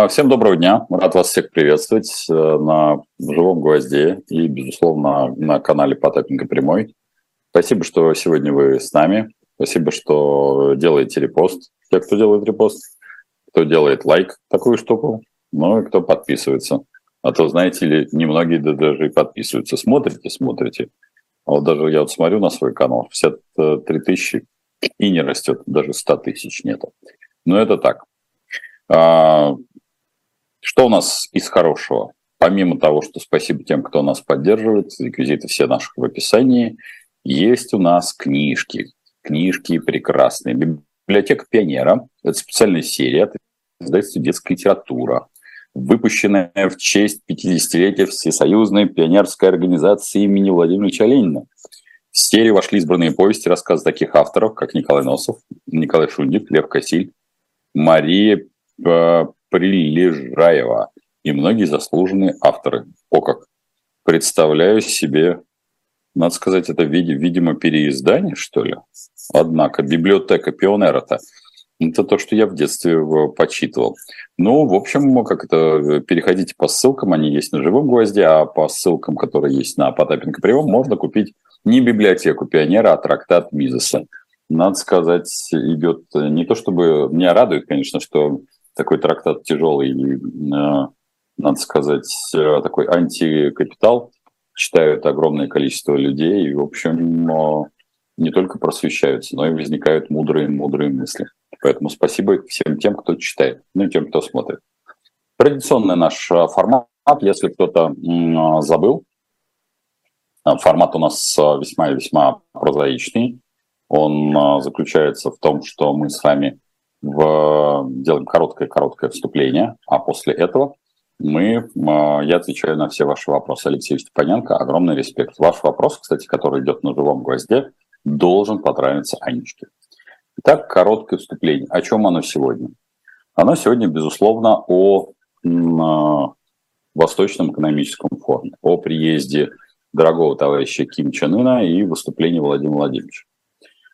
А, всем доброго дня. Рад вас всех приветствовать э, на живом гвозде и, безусловно, на канале Потапенко Прямой. Спасибо, что сегодня вы с нами. Спасибо, что делаете репост. Те, кто делает репост, кто делает лайк такую штуку, ну и кто подписывается. А то, знаете ли, немногие даже и подписываются. Смотрите, смотрите. А вот даже я вот смотрю на свой канал, 53 тысячи и не растет, даже 100 тысяч нету. Но это так. Что у нас из хорошего? Помимо того, что спасибо тем, кто нас поддерживает, реквизиты все наших в описании, есть у нас книжки. Книжки прекрасные. Библиотека пионера – это специальная серия от издательства «Детская литература», выпущенная в честь 50-летия Всесоюзной пионерской организации имени Владимира Ильича Ленина. В серию вошли избранные повести, рассказы таких авторов, как Николай Носов, Николай Шундик, Лев Косиль, Мария э, Прилежаева и многие заслуженные авторы. О как! Представляю себе, надо сказать, это, видимо, переиздание, что ли? Однако, библиотека пионера-то это то, что я в детстве почитывал. Ну, в общем, как это, переходите по ссылкам, они есть на живом гвозде, а по ссылкам, которые есть на Потапенко Прием, можно купить не библиотеку пионера, а трактат Мизеса. Надо сказать, идет не то чтобы... Меня радует, конечно, что такой трактат тяжелый, э, надо сказать, э, такой антикапитал, читают огромное количество людей, и, в общем, э, не только просвещаются, но и возникают мудрые-мудрые мысли. Поэтому спасибо всем тем, кто читает, ну и тем, кто смотрит. Традиционный наш формат, если кто-то забыл, формат у нас весьма-весьма прозаичный. Он заключается в том, что мы с вами в, делаем короткое-короткое вступление, а после этого мы, я отвечаю на все ваши вопросы. Алексей Степаненко, огромный респект. Ваш вопрос, кстати, который идет на живом гвозде, должен понравиться Анечке. Итак, короткое вступление. О чем оно сегодня? Оно сегодня, безусловно, о а, Восточном экономическом форуме, о приезде дорогого товарища Ким Чен Ына и выступлении Владимира Владимировича.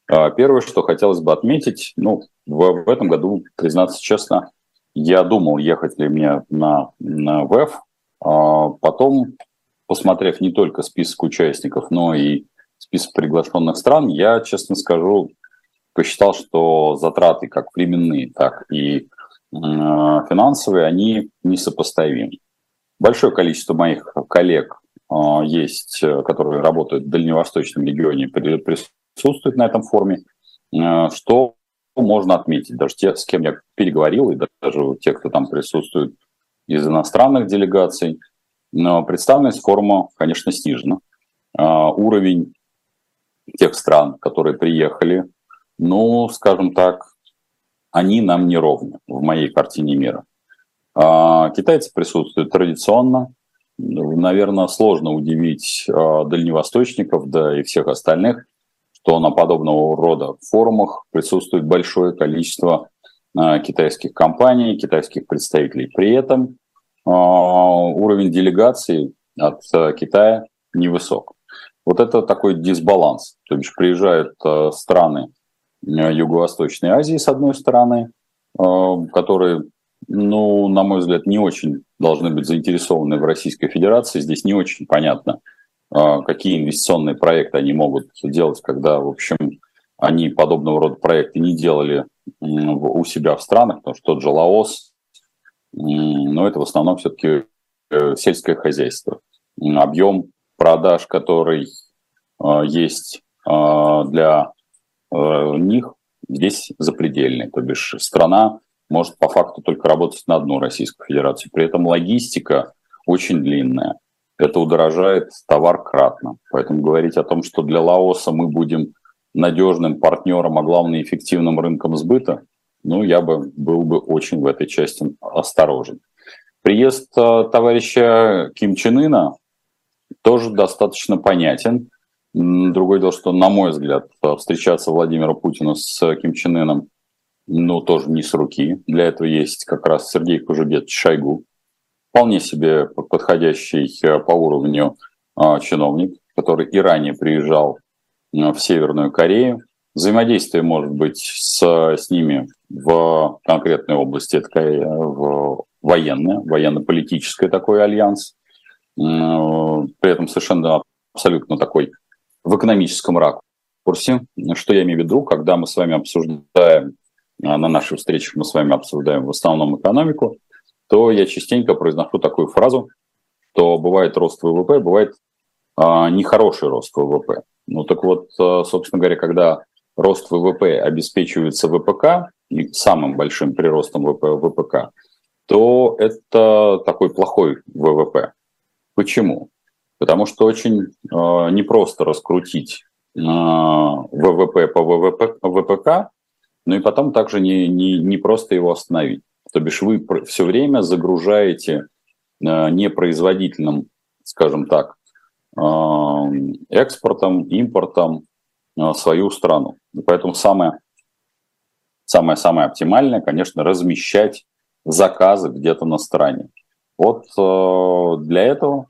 А, первое, что хотелось бы отметить, ну, в, в этом году, признаться честно, я думал, ехать ли мне на, на ВЭФ, а потом, посмотрев не только список участников, но и список приглашенных стран, я, честно скажу, посчитал, что затраты как временные, так и э, финансовые, они несопоставимы. Большое количество моих коллег э, есть, которые работают в Дальневосточном регионе, присутствуют на этом форуме, э, что можно отметить. Даже те, с кем я переговорил, и даже те, кто там присутствует из иностранных делегаций, но представленность форума, конечно, снижена. Э, уровень тех стран, которые приехали, ну, скажем так, они нам не ровны в моей картине мира. Э, китайцы присутствуют традиционно, наверное, сложно удивить дальневосточников, да и всех остальных, что на подобного рода форумах присутствует большое количество а, китайских компаний, китайских представителей. При этом а, уровень делегаций от а, Китая невысок. Вот это такой дисбаланс. То есть приезжают страны Юго-Восточной Азии, с одной стороны, которые, ну, на мой взгляд, не очень должны быть заинтересованы в Российской Федерации. Здесь не очень понятно, какие инвестиционные проекты они могут делать, когда, в общем, они подобного рода проекты не делали у себя в странах, потому что тот же Лаос, но это в основном все-таки э, сельское хозяйство. Объем продаж, который а, есть а, для э, них, здесь запредельный. То бишь страна может по факту только работать на одну Российскую Федерацию. При этом логистика очень длинная это удорожает товар кратно. Поэтому говорить о том, что для Лаоса мы будем надежным партнером, а главное эффективным рынком сбыта, ну, я бы был бы очень в этой части осторожен. Приезд э, товарища Ким Чен Ына тоже достаточно понятен. Другое дело, что, на мой взгляд, встречаться Владимиру Путину с Ким Чен Ыном, ну, тоже не с руки. Для этого есть как раз Сергей Кужугет Шойгу, вполне себе подходящий э, по уровню а, чиновник, который и ранее приезжал э, в Северную Корею. Взаимодействие может быть с, с ними в конкретной области, это в, в военное, военно-политическое такой альянс, при этом совершенно абсолютно такой в экономическом ракурсе. Что я имею в виду, когда мы с вами обсуждаем, на наших встречах мы с вами обсуждаем в основном экономику, то я частенько произношу такую фразу, что бывает рост ВВП, бывает а, нехороший рост ВВП. Ну так вот, а, собственно говоря, когда рост ВВП обеспечивается ВПК, и самым большим приростом ВПК, то это такой плохой ВВП. Почему? Потому что очень э, непросто раскрутить э, ВВП по ВВП, ВПК, но и потом также не, не, не просто его остановить. То бишь вы все время загружаете э, непроизводительным, скажем так, э, экспортом, импортом э, свою страну. Поэтому самое самое-самое оптимальное, конечно, размещать заказы где-то на стороне. Вот для этого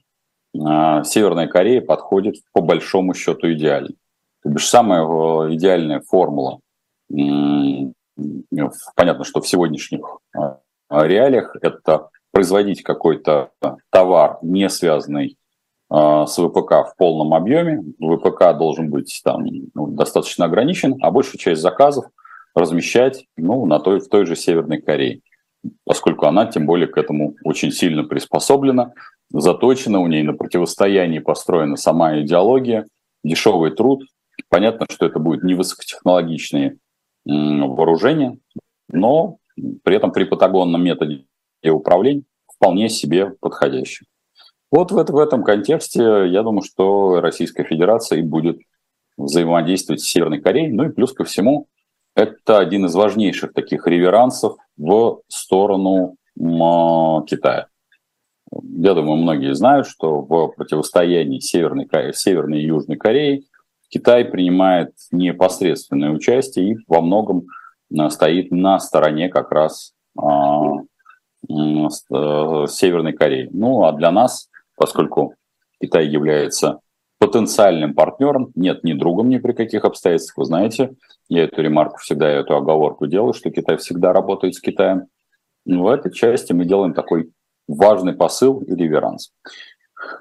Северная Корея подходит по большому счету идеально. То бишь самая идеальная формула, понятно, что в сегодняшних реалиях это производить какой-то товар, не связанный с ВПК в полном объеме. ВПК должен быть там ну, достаточно ограничен, а большая часть заказов размещать ну, на той, в той же Северной Корее поскольку она тем более к этому очень сильно приспособлена, заточена, у ней на противостоянии построена сама идеология, дешевый труд. Понятно, что это будет не высокотехнологичные вооружения, но при этом при патагонном методе управления вполне себе подходящий. Вот в, в этом контексте я думаю, что Российская Федерация и будет взаимодействовать с Северной Кореей. Ну и плюс ко всему, это один из важнейших таких реверансов в сторону Китая. Я думаю, многие знают, что в противостоянии Северной, Северной и Южной Кореи Китай принимает непосредственное участие и во многом э, стоит на стороне как раз а, э, Северной Кореи. Ну а для нас, поскольку Китай является потенциальным партнером, нет, ни другом ни при каких обстоятельствах, вы знаете, я эту ремарку всегда, эту оговорку делаю, что Китай всегда работает с Китаем. В этой части мы делаем такой важный посыл и реверанс.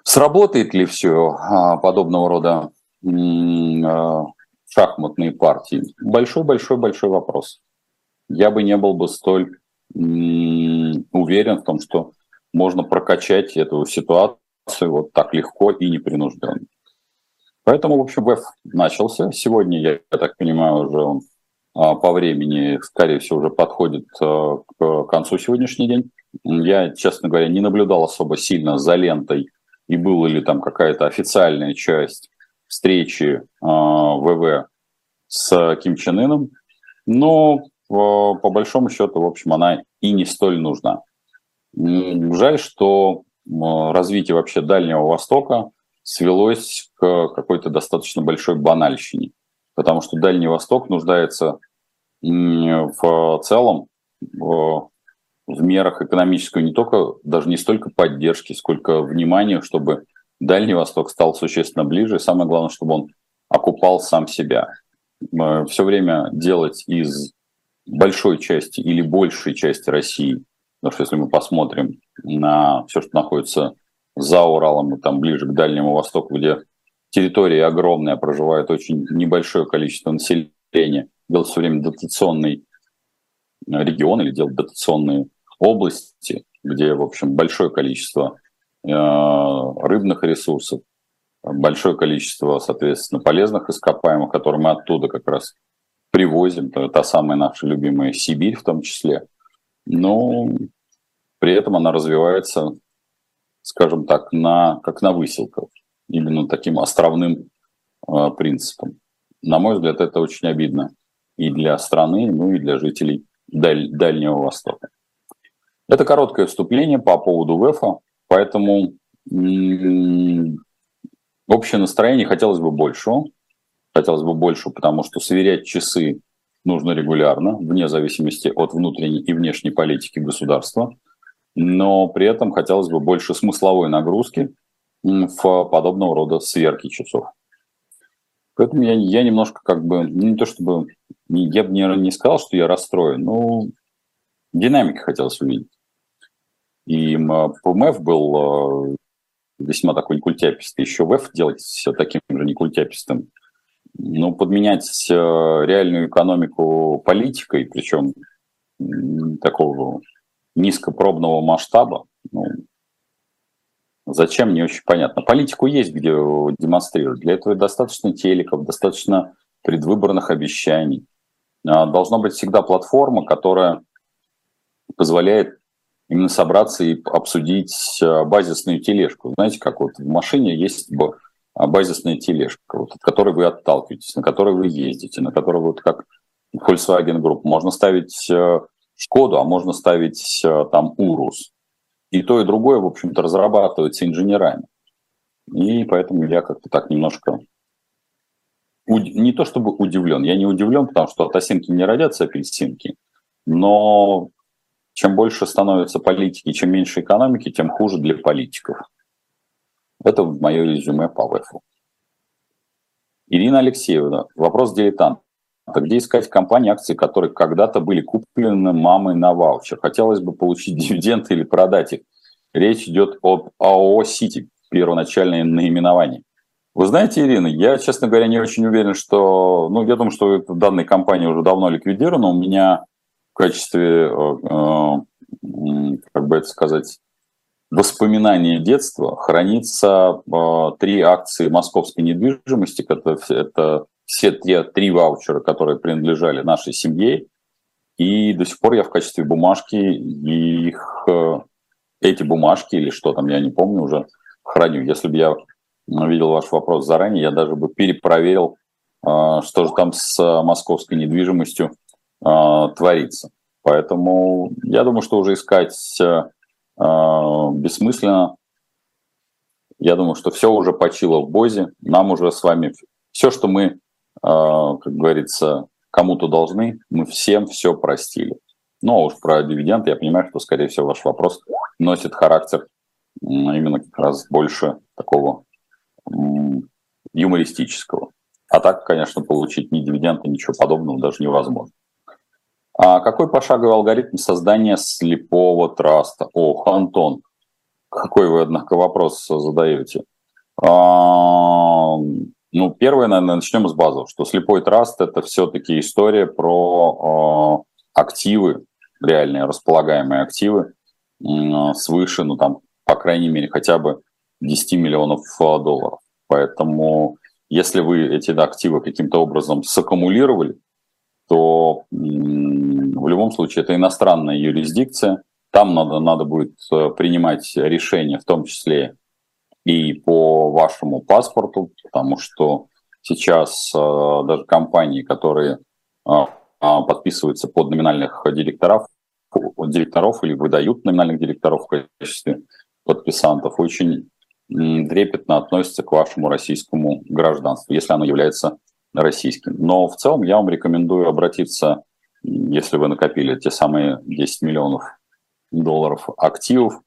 Сработает ли все а, подобного рода шахматные партии? Большой-большой-большой вопрос. Я бы не был бы столь уверен в том, что можно прокачать эту ситуацию вот так легко и непринужденно. Поэтому, в общем, ВЭФ начался. Сегодня, я, я так понимаю, уже он а, по времени, скорее всего, уже подходит а, к концу сегодняшний день. Я, честно говоря, не наблюдал особо сильно за лентой, и была ли там какая-то официальная часть встречи а, ВВ с Ким Чен Ыном, но по большому счету, в общем, она и не столь нужна. Жаль, что развитие вообще Дальнего Востока свелось к какой-то достаточно большой банальщине, потому что Дальний Восток нуждается в целом в мерах экономической не только, даже не столько поддержки, сколько внимания, чтобы Дальний Восток стал существенно ближе, самое главное, чтобы он окупал сам себя. Все время делать из большой части или большей части России, потому что если мы посмотрим на все, что находится за Уралом и там ближе к Дальнему Востоку, где территория огромная, проживает очень небольшое количество населения, делать все время дотационный регион или делать дотационные области, где, в общем, большое количество рыбных ресурсов, большое количество, соответственно, полезных ископаемых, которые мы оттуда как раз привозим, то та самая наша любимая Сибирь в том числе. Но при этом она развивается скажем так, на, как на выселках, именно таким островным э, принципом. На мой взгляд, это очень обидно и для страны, ну и для жителей Даль, Дальнего Востока. Это короткое вступление по поводу ВЭФа, поэтому общее настроение хотелось бы большего. Хотелось бы больше, потому что сверять часы нужно регулярно, вне зависимости от внутренней и внешней политики государства – но при этом хотелось бы больше смысловой нагрузки в подобного рода сверки часов. Поэтому я, я немножко как бы, ну, не то чтобы, я бы не, не сказал, что я расстроен, но динамики хотелось увидеть. И ПМФ был э, весьма такой некультяпистый, еще ВЭФ делать таким же некультяпистым. Ну, подменять э, реальную экономику политикой, причем такого низкопробного масштаба, ну, зачем, не очень понятно. Политику есть где демонстрировать. Для этого достаточно телеков, достаточно предвыборных обещаний. А, должна быть всегда платформа, которая позволяет именно собраться и обсудить а, базисную тележку. Знаете, как вот в машине есть а, базисная тележка, вот, от которой вы отталкиваетесь, на которой вы ездите, на которой вот как Volkswagen Group. Можно ставить Шкоду, а можно ставить там Урус. И то, и другое, в общем-то, разрабатывается инженерами. И поэтому я как-то так немножко не то чтобы удивлен, я не удивлен, потому что от осинки не родятся апельсинки, но чем больше становится политики, чем меньше экономики, тем хуже для политиков. Это мое резюме по ВЭФу. Ирина Алексеевна, вопрос дилетант. Где искать компании, акции, которые когда-то были куплены мамой на ваучер? Хотелось бы получить дивиденды или продать их. Речь идет об АО «Сити», первоначальное наименование. Вы знаете, Ирина, я, честно говоря, не очень уверен, что... Ну, я думаю, что данная компания уже давно ликвидирована. У меня качестве, э, э, как бы это сказать, воспоминания детства хранится э, три акции московской недвижимости. Это, это все те три ваучера, которые принадлежали нашей семье. И до сих пор я в качестве бумажки их, эти бумажки или что там, я не помню уже, храню. Если бы я видел ваш вопрос заранее, я даже бы перепроверил, что же там с московской недвижимостью творится. Поэтому я думаю, что уже искать а, бессмысленно. Я думаю, что все уже почило в Бозе. Нам уже с вами все, что мы, как говорится, кому-то должны, мы всем все простили. Ну, а уж про дивиденды я понимаю, что, скорее всего, ваш вопрос носит характер именно как раз больше такого юмористического. А так, конечно, получить ни дивиденды, ничего подобного даже невозможно. А какой пошаговый алгоритм создания слепого траста? Ох, Антон, какой вы, однако, вопрос задаете. А, ну, первое, наверное, начнем с базового, что слепой траст – это все-таки история про а, активы, реальные располагаемые активы свыше, ну, там, по крайней мере, хотя бы 10 миллионов а, долларов. Поэтому если вы эти активы каким-то образом саккумулировали, то в любом случае это иностранная юрисдикция, там надо, надо будет э, принимать решения, в том числе и по вашему паспорту, потому что сейчас э, даже компании, которые э, подписываются под номинальных директоров, директоров или выдают номинальных директоров в качестве подписантов, очень трепетно относится к вашему российскому гражданству, если оно является российским. Но в целом я вам рекомендую обратиться, если вы накопили те самые 10 миллионов долларов активов,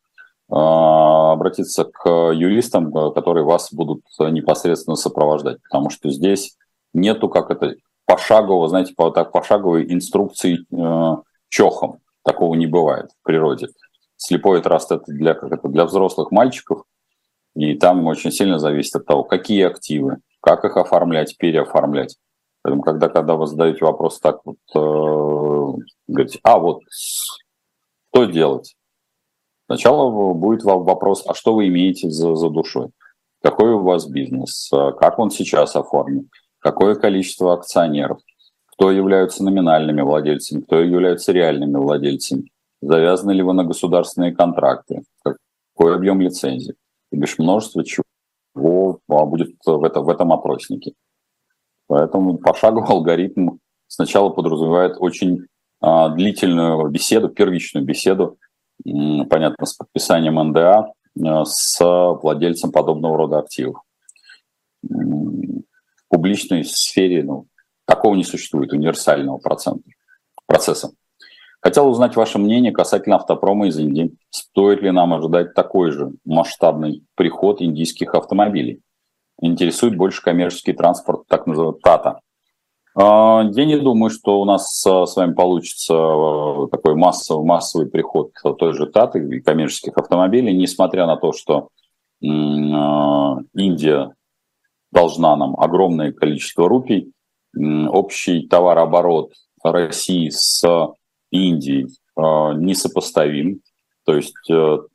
а, обратиться к юристам, которые вас будут непосредственно сопровождать, потому что здесь нету, как это, пошагово, знаете, по, так пошаговой инструкции э, чохом. Такого не бывает в природе. Слепой траст это для, как это, для взрослых мальчиков – и там очень сильно зависит от того, какие активы, как их оформлять, переоформлять. Поэтому, когда, когда вы задаете вопрос так вот, э, говорите, а вот что делать? Сначала будет вопрос, а что вы имеете за, за душой? Какой у вас бизнес? Как он сейчас оформлен? Какое количество акционеров? Кто являются номинальными владельцами? Кто являются реальными владельцами? Завязаны ли вы на государственные контракты? Какой объем лицензий? и бишь множество чего будет в, это, в этом опроснике. Поэтому пошаговый алгоритм сначала подразумевает очень а, длительную беседу, первичную беседу, понятно, с подписанием НДА а, с владельцем подобного рода активов. В публичной сфере ну, такого не существует универсального процента, процесса. Хотел узнать ваше мнение касательно автопрома из Индии. Стоит ли нам ожидать такой же масштабный приход индийских автомобилей? Интересует больше коммерческий транспорт, так называемый ТАТА. А, я не думаю, что у нас с вами получится э, такой массовый, массовый приход той же Таты и коммерческих автомобилей, несмотря на то, что э, Индия должна нам огромное количество рупий. Общий товарооборот России с Индией э, несопоставим. То есть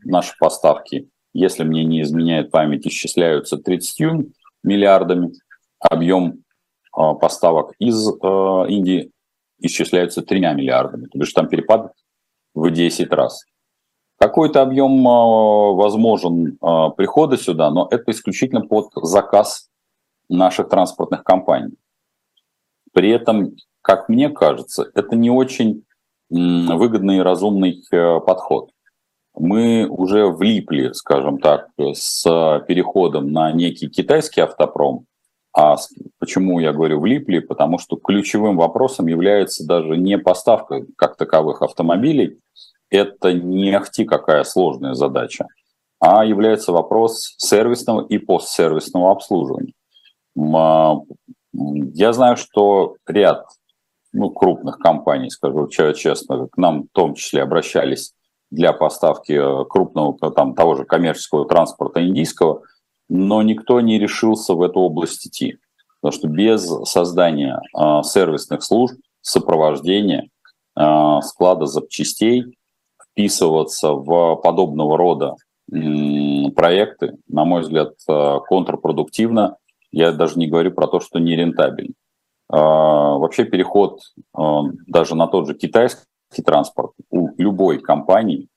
наши поставки, если мне не изменяет память, исчисляются 30 миллиардами. Объем а, поставок из э, Индии исчисляются тремя миллиардами. То есть там перепад в 10 раз. Какой-то объем э, возможен э, прихода сюда, но это исключительно под заказ наших транспортных компаний. При этом, как мне кажется, это не очень выгодный и разумный подход. Мы уже влипли, скажем так, с переходом на некий китайский автопром, а почему я говорю влипли? Потому что ключевым вопросом является даже не поставка как таковых автомобилей, это не ахти какая сложная задача, а является вопрос сервисного и постсервисного обслуживания. А, я знаю, что ряд ну, крупных компаний, скажу честно, к нам в том числе обращались для поставки э, крупного там, того же коммерческого транспорта индийского – но никто не решился в эту область идти. Потому что без создания э, сервисных служб, сопровождения, э, склада запчастей, вписываться в подобного рода э, проекты, на мой взгляд, э, контрпродуктивно. Я даже не говорю про то, что не рентабельно. Э, вообще переход э, даже на тот же китайский транспорт у любой компании,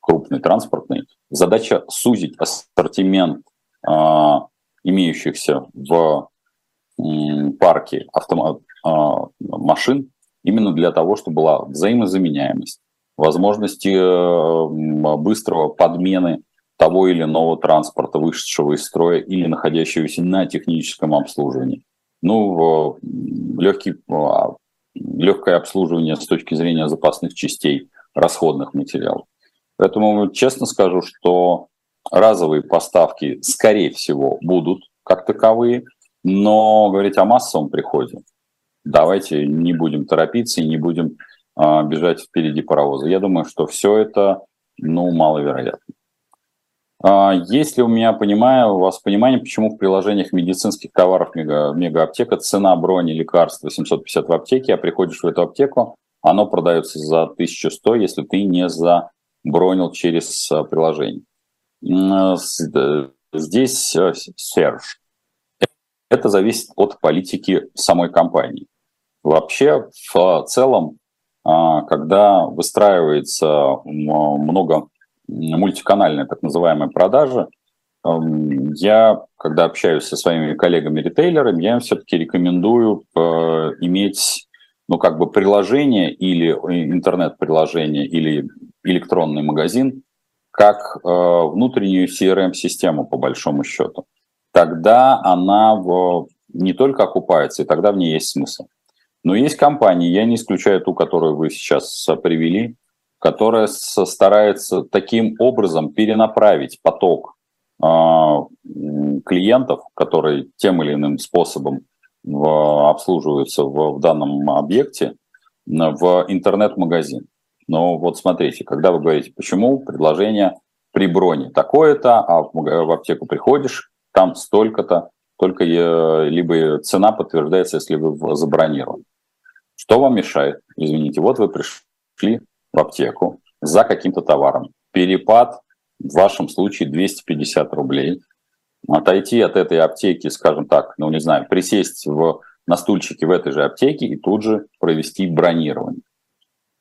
крупной транспортной, задача сузить ассортимент а, имеющихся в парке автом... А, машин именно для того, чтобы была взаимозаменяемость, возможности э, быстрого подмены того или иного транспорта, вышедшего из строя или находящегося на техническом обслуживании. Ну, легкий, а, легкое обслуживание с точки зрения запасных частей, расходных материалов. Поэтому честно скажу, что разовые поставки, скорее всего, будут как таковые, но говорить о массовом приходе, давайте не будем торопиться и не будем э, бежать впереди паровоза. Я думаю, что все это, ну, маловероятно. А, есть ли у меня понимаю, у вас понимание, почему в приложениях медицинских товаров мега, мегааптека цена брони лекарства 750 в аптеке, а приходишь в эту аптеку, оно продается за 1100, если ты не забронил через а, приложение. Э, здесь э, Серж. Это зависит от политики самой компании. Вообще, в целом, а, когда выстраивается много мультиканальной так называемой продажи, эм, я, когда общаюсь со своими коллегами-ритейлерами, я им все-таки рекомендую э, иметь ну, как бы приложение или интернет-приложение или электронный магазин, как э, внутреннюю CRM-систему, по большому счету. Тогда она не только окупается, и тогда в ней есть смысл. Но есть компании, я не исключаю ту, которую вы сейчас привели, которая старается таким образом перенаправить поток э, клиентов, которые тем или иным способом в, обслуживаются в, в данном объекте, в интернет-магазин. Но вот смотрите, когда вы говорите, почему предложение при броне такое-то, а в аптеку приходишь, там столько-то, только либо цена подтверждается, если вы забронированы. Что вам мешает? Извините, вот вы пришли в аптеку за каким-то товаром. Перепад в вашем случае 250 рублей. Отойти от этой аптеки, скажем так, ну не знаю, присесть в, на стульчике в этой же аптеке и тут же провести бронирование.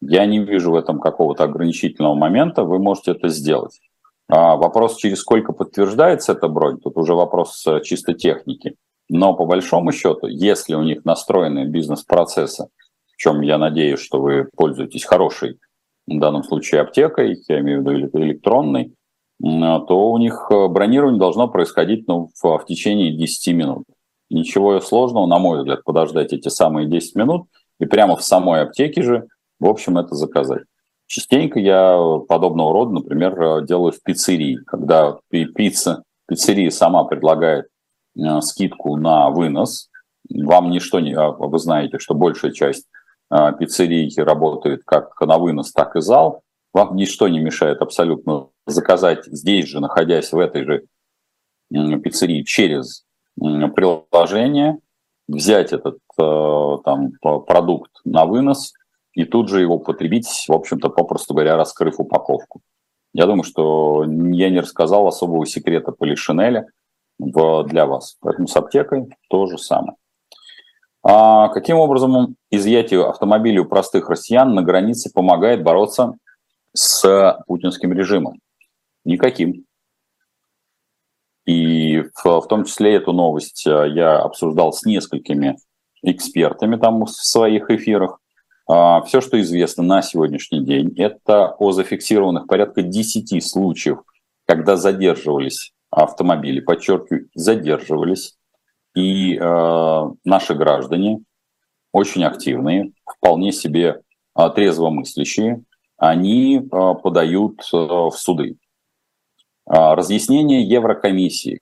Я не вижу в этом какого-то ограничительного момента, вы можете это сделать. А вопрос, через сколько подтверждается эта бронь, тут уже вопрос э, чисто техники. Но по большому счету, если у них настроены бизнес-процессы, в чем я надеюсь, что вы пользуетесь хорошей, в данном случае аптекой, я имею в виду электронной, то у них э, бронирование должно происходить ну, в, в течение 10 минут. Ничего сложного, на мой взгляд, подождать эти самые 10 минут и прямо в самой аптеке же в общем, это заказать. Частенько я подобного рода, например, делаю в пиццерии, когда пицца, пиццерия сама предлагает э, скидку на вынос, вам ничто не... А, вы знаете, что большая часть а, пиццерий работает как на вынос, так и зал. Вам ничто не мешает абсолютно заказать здесь же, находясь в этой же пиццерии через приложение, взять этот э, там, продукт на вынос и тут же его потребить, в общем-то, попросту говоря, раскрыв упаковку. Я думаю, что я не рассказал особого секрета Полишинеля для вас. Поэтому с аптекой то же самое. А каким образом изъятие автомобилей у простых россиян на границе помогает бороться с путинским режимом? Никаким. И в, в том числе эту новость э, я обсуждал с несколькими экспертами там в своих эфирах. А, Все, что известно на сегодняшний день, это о зафиксированных порядка 10 случаев, когда задерживались автомобили, подчеркиваю, задерживались, и э, наши граждане, очень активные, вполне себе э, трезвомыслящие, они э, подают э, в суды. Э, разъяснение Еврокомиссии,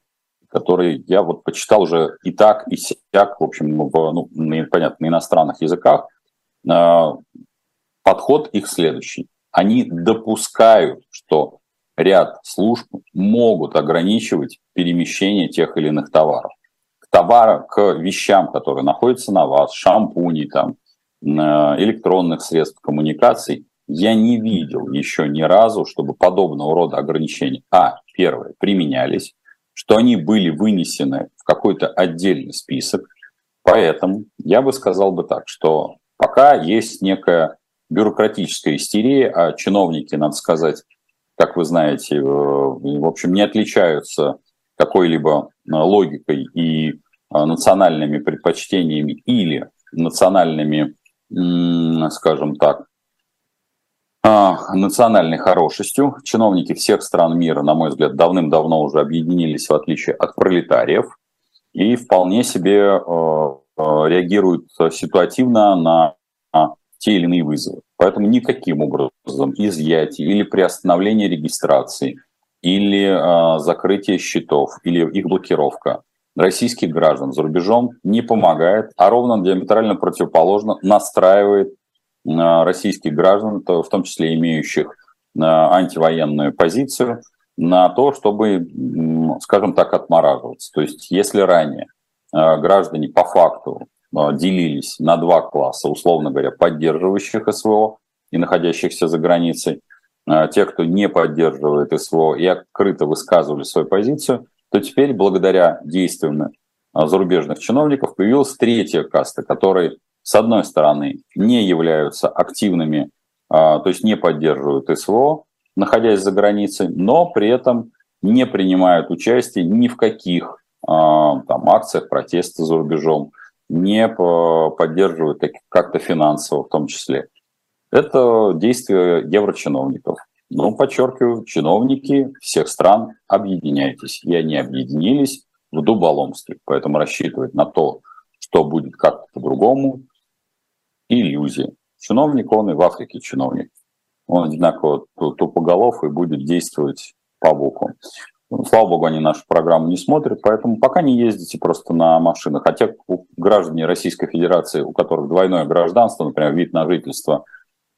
которые я вот почитал уже и так, и сяк, в общем, в, ну, понятно, на иностранных языках, а, подход их следующий. Они допускают, что ряд служб могут ограничивать перемещение тех или иных товаров. К товарам, к вещам, которые находятся на вас, шампуни, там, электронных средств коммуникаций, я не видел еще ни разу, чтобы подобного рода ограничения, а, первое, применялись, что они были вынесены в какой-то отдельный список. Поэтому я бы сказал бы так, что Пока есть некая бюрократическая истерия, а чиновники, надо сказать, как вы знаете, э, в общем, не отличаются какой-либо э, логикой и национальными предпочтениями или национальными, скажем так, национальной хорошестью. Чиновники всех стран мира, на мой взгляд, давным-давно уже объединились, в отличие от пролетариев, и вполне себе Э, реагируют ситуативно на те или иные вызовы. Поэтому никаким образом изъятие или приостановление регистрации, или закрытие счетов, или их блокировка российских граждан за рубежом не помогает, а ровно диаметрально противоположно настраивает э, российских граждан, в том числе имеющих э, антивоенную позицию, на то, чтобы, скажем так, отмораживаться. То есть если ранее Э, граждане по факту делились на два класса, условно говоря, поддерживающих СВО и находящихся за границей, те, кто не поддерживает СВО и открыто высказывали свою позицию, то теперь благодаря действиям зарубежных чиновников появилась третья каста, которые, с одной стороны, не являются активными, то есть не поддерживают СВО, находясь за границей, но при этом не принимают участие ни в каких а, там, акциях протеста за рубежом, не поддерживают как-то финансово в том числе. Это действия еврочиновников. Ну, подчеркиваю, чиновники всех стран, объединяйтесь. И они объединились в дуболомстве. Поэтому рассчитывать на то, что будет как-то по-другому, иллюзия. Чиновник он и в Африке чиновник. Он одинаково тупоголов и будет действовать по буквам. Слава богу, они нашу программу не смотрят, поэтому пока не ездите просто на машинах. Хотя граждане Российской Федерации, у которых двойное гражданство, например, вид на жительство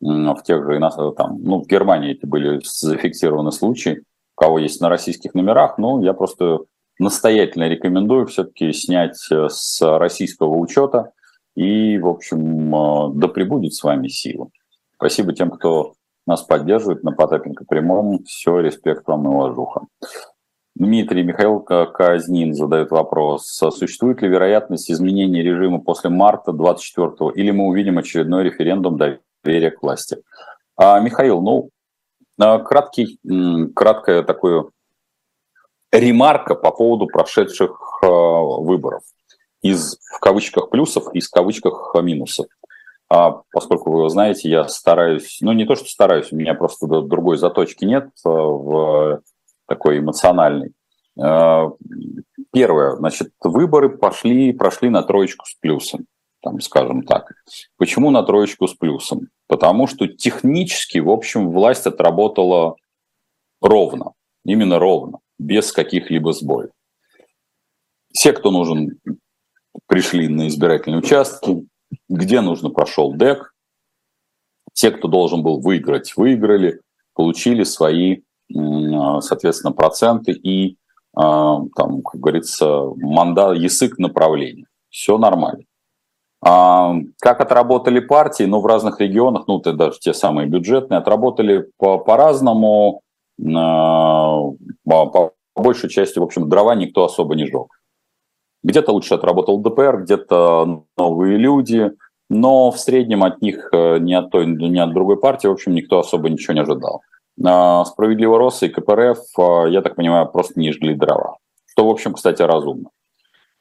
в тех же, там, ну, в Германии эти были зафиксированы случаи, у кого есть на российских номерах, ну, я просто настоятельно рекомендую все-таки снять э, с российского учета и, в общем, э, да пребудет с вами сила. Спасибо тем, кто нас поддерживает на Потапенко прямом. Все, респект вам и уважуха. Дмитрий Михаил Казнин задает вопрос. Существует ли вероятность изменения режима после марта 24-го, или мы увидим очередной референдум доверия к власти? А, Михаил, ну, а, краткий, краткое такое ремарка по поводу прошедших а, выборов. Из, в кавычках, плюсов и из кавычках минусов. А поскольку вы знаете, я стараюсь, ну не то, что стараюсь, у меня просто другой заточки нет в такой эмоциональный. Э, первое, значит, выборы пошли, прошли на троечку с плюсом, там, скажем так. Почему на троечку с плюсом? Потому что технически, в общем, власть отработала ровно, именно ровно, без каких-либо сбоев. Все, кто нужен пришли на избирательные участки, где нужно прошел ДЭК. Те, кто должен был выиграть, выиграли, получили свои, соответственно, проценты и, там, как говорится, мандат, язык направления. Все нормально. А, как отработали партии, ну, в разных регионах, ну, даже те самые бюджетные, отработали по- по-разному. А, по большей части, в общем, дрова никто особо не жег. Где-то лучше отработал ДПР, где-то новые люди, но в среднем от них э, ни от той, ни от другой партии, в общем, никто особо ничего не ожидал. А, Справедливо Росса и КПРФ, я так понимаю, просто не жгли дрова. Что, в общем, кстати, разумно.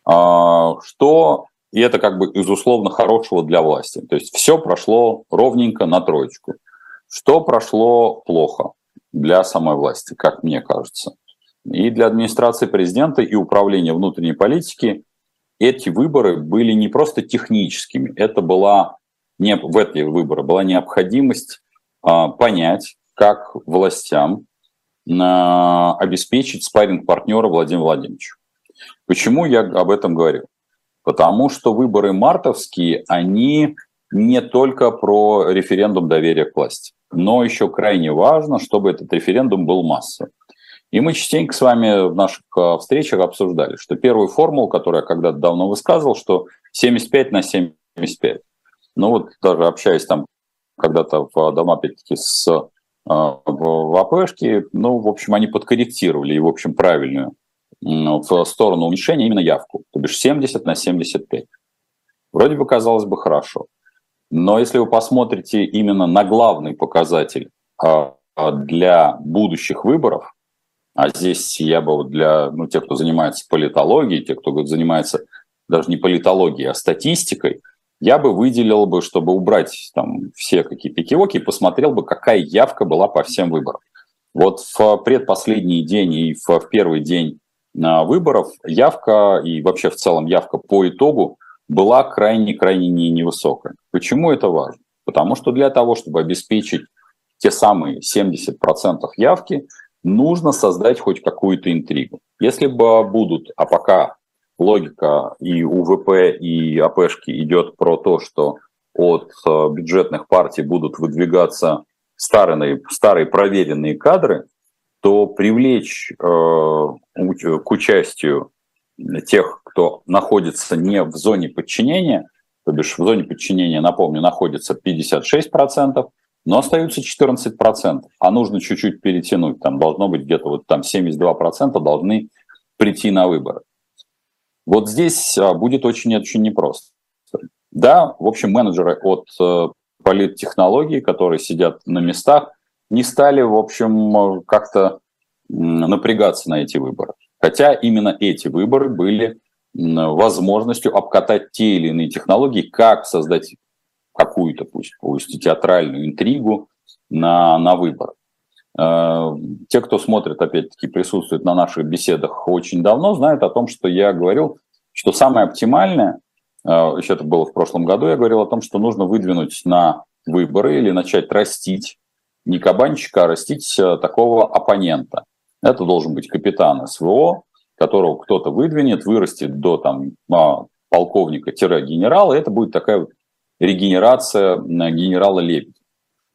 Что и это как бы из условно хорошего для власти. То есть все прошло ровненько на троечку. Что прошло плохо для самой власти, как мне кажется. И для администрации президента и управления внутренней политики эти выборы были не просто техническими, это была не, в эти выборы была необходимость а, понять, как властям а, обеспечить спарринг партнера Владимира Владимировича. Почему я об этом говорю? Потому что выборы мартовские, они не только про референдум доверия к власти, но еще крайне важно, чтобы этот референдум был массовым. И мы частенько с вами в наших а, встречах обсуждали, что первую формулу, которую я когда-то давно высказывал, что 75 на 75. Ну вот даже общаясь там когда-то дома, опять-таки, с а, в АПшке, ну, в общем, они подкорректировали и, в общем, правильную в сторону уменьшения именно явку, то бишь 70 на 75. Вроде бы казалось бы хорошо. Но если вы посмотрите именно на главный показатель а, а, для будущих выборов, а здесь я бы для ну, тех, кто занимается политологией, тех, кто занимается даже не политологией, а статистикой, я бы выделил бы, чтобы убрать там все какие-то кивоки, посмотрел бы, какая явка была по всем выборам. Вот в предпоследний день и в первый день выборов явка и вообще в целом явка по итогу была крайне-крайне невысокая. Почему это важно? Потому что для того, чтобы обеспечить те самые 70% явки, нужно создать хоть какую-то интригу. Если бы будут, а пока логика и УВП, и АПшки идет про то, что от э, бюджетных партий будут выдвигаться старые, старые проверенные кадры, то привлечь э, к участию тех, кто находится не в зоне подчинения, то бишь в зоне подчинения, напомню, находится 56%, но остаются 14%, а нужно чуть-чуть перетянуть, там должно быть где-то вот там 72% должны прийти на выборы. Вот здесь а, будет очень-очень непросто. Да, в общем, менеджеры от э, политтехнологий, которые сидят на местах, не стали, в общем, как-то напрягаться на эти выборы. Хотя именно эти выборы были возможностью обкатать те или иные технологии, как создать какую-то, пусть, пусть театральную интригу на, на выборах. Э, те, кто смотрит, опять-таки, присутствует на наших беседах очень давно, знают о том, что я говорил, что самое оптимальное, э, еще это было в прошлом году, я говорил о том, что нужно выдвинуть на выборы или начать растить не кабанчика, а растить э, такого оппонента. Это должен быть капитан СВО, которого кто-то выдвинет, вырастет до там, а, полковника-генерала, и это будет такая вот регенерация генерала Лебедя.